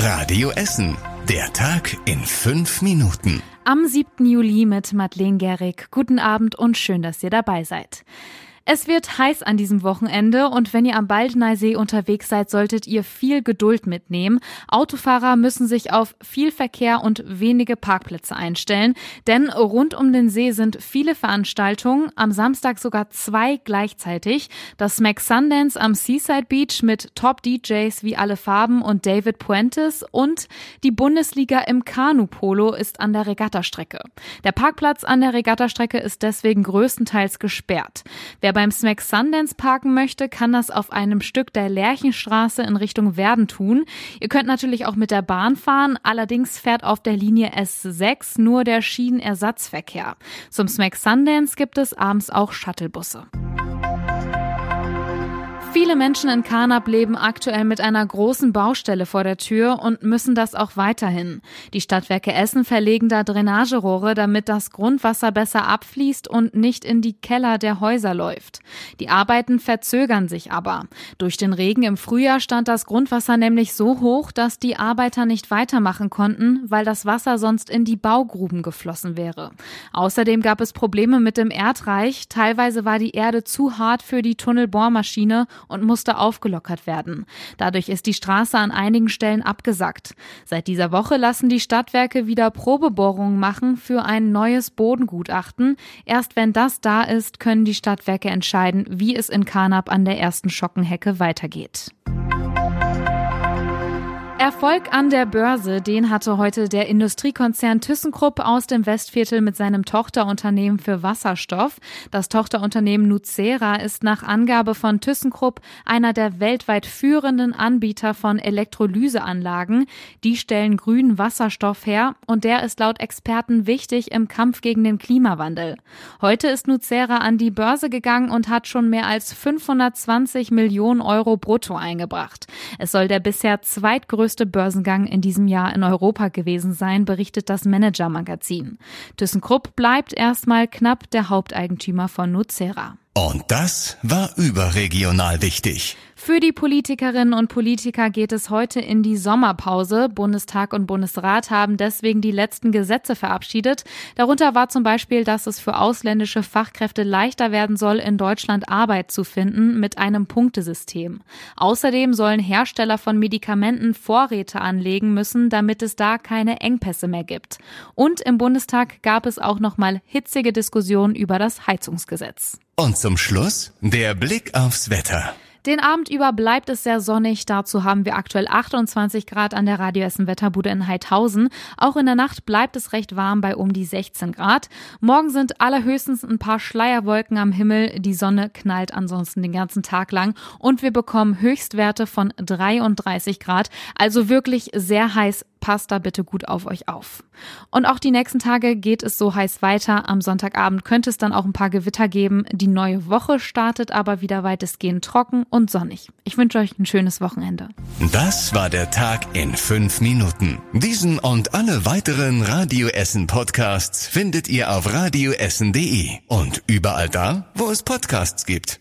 Radio Essen. Der Tag in fünf Minuten. Am 7. Juli mit Madeleine Gehrig. Guten Abend und schön, dass ihr dabei seid. Es wird heiß an diesem Wochenende und wenn ihr am Baldeneysee unterwegs seid, solltet ihr viel Geduld mitnehmen. Autofahrer müssen sich auf viel Verkehr und wenige Parkplätze einstellen, denn rund um den See sind viele Veranstaltungen, am Samstag sogar zwei gleichzeitig. Das Smack Sundance am Seaside Beach mit Top-DJs wie Alle Farben und David Puentes und die Bundesliga im Kanu-Polo ist an der Regattastrecke. Der Parkplatz an der Regattastrecke ist deswegen größtenteils gesperrt. Wer beim Smack Sundance parken möchte, kann das auf einem Stück der Lerchenstraße in Richtung Werden tun. Ihr könnt natürlich auch mit der Bahn fahren, allerdings fährt auf der Linie S6 nur der Schienenersatzverkehr. Zum Smack Sundance gibt es abends auch Shuttlebusse. Viele Menschen in Karnap leben aktuell mit einer großen Baustelle vor der Tür und müssen das auch weiterhin. Die Stadtwerke Essen verlegen da Drainagerohre, damit das Grundwasser besser abfließt und nicht in die Keller der Häuser läuft. Die Arbeiten verzögern sich aber. Durch den Regen im Frühjahr stand das Grundwasser nämlich so hoch, dass die Arbeiter nicht weitermachen konnten, weil das Wasser sonst in die Baugruben geflossen wäre. Außerdem gab es Probleme mit dem Erdreich. Teilweise war die Erde zu hart für die Tunnelbohrmaschine und musste aufgelockert werden. Dadurch ist die Straße an einigen Stellen abgesackt. Seit dieser Woche lassen die Stadtwerke wieder Probebohrungen machen für ein neues Bodengutachten. Erst wenn das da ist, können die Stadtwerke entscheiden, wie es in Karnap an der ersten Schockenhecke weitergeht. Erfolg an der Börse, den hatte heute der Industriekonzern ThyssenKrupp aus dem Westviertel mit seinem Tochterunternehmen für Wasserstoff. Das Tochterunternehmen Nucera ist nach Angabe von ThyssenKrupp einer der weltweit führenden Anbieter von Elektrolyseanlagen. Die stellen grünen Wasserstoff her und der ist laut Experten wichtig im Kampf gegen den Klimawandel. Heute ist Nucera an die Börse gegangen und hat schon mehr als 520 Millionen Euro brutto eingebracht. Es soll der bisher zweitgrößte größte Börsengang in diesem Jahr in Europa gewesen sein, berichtet das Manager-Magazin. ThyssenKrupp bleibt erstmal knapp der Haupteigentümer von Nucera. Und das war überregional wichtig. Für die Politikerinnen und Politiker geht es heute in die Sommerpause. Bundestag und Bundesrat haben deswegen die letzten Gesetze verabschiedet. Darunter war zum Beispiel, dass es für ausländische Fachkräfte leichter werden soll, in Deutschland Arbeit zu finden mit einem Punktesystem. Außerdem sollen Hersteller von Medikamenten Vorräte anlegen müssen, damit es da keine Engpässe mehr gibt. Und im Bundestag gab es auch nochmal hitzige Diskussionen über das Heizungsgesetz. Und zum Schluss der Blick aufs Wetter. Den Abend über bleibt es sehr sonnig. Dazu haben wir aktuell 28 Grad an der Radio Essen Wetterbude in Heidhausen. Auch in der Nacht bleibt es recht warm bei um die 16 Grad. Morgen sind allerhöchstens ein paar Schleierwolken am Himmel. Die Sonne knallt ansonsten den ganzen Tag lang und wir bekommen Höchstwerte von 33 Grad. Also wirklich sehr heiß passt da bitte gut auf euch auf. Und auch die nächsten Tage geht es so heiß weiter. Am Sonntagabend könnte es dann auch ein paar Gewitter geben. Die neue Woche startet aber wieder weitestgehend trocken und sonnig. Ich wünsche euch ein schönes Wochenende. Das war der Tag in fünf Minuten. Diesen und alle weiteren Radio Essen Podcasts findet ihr auf radioessen.de und überall da, wo es Podcasts gibt.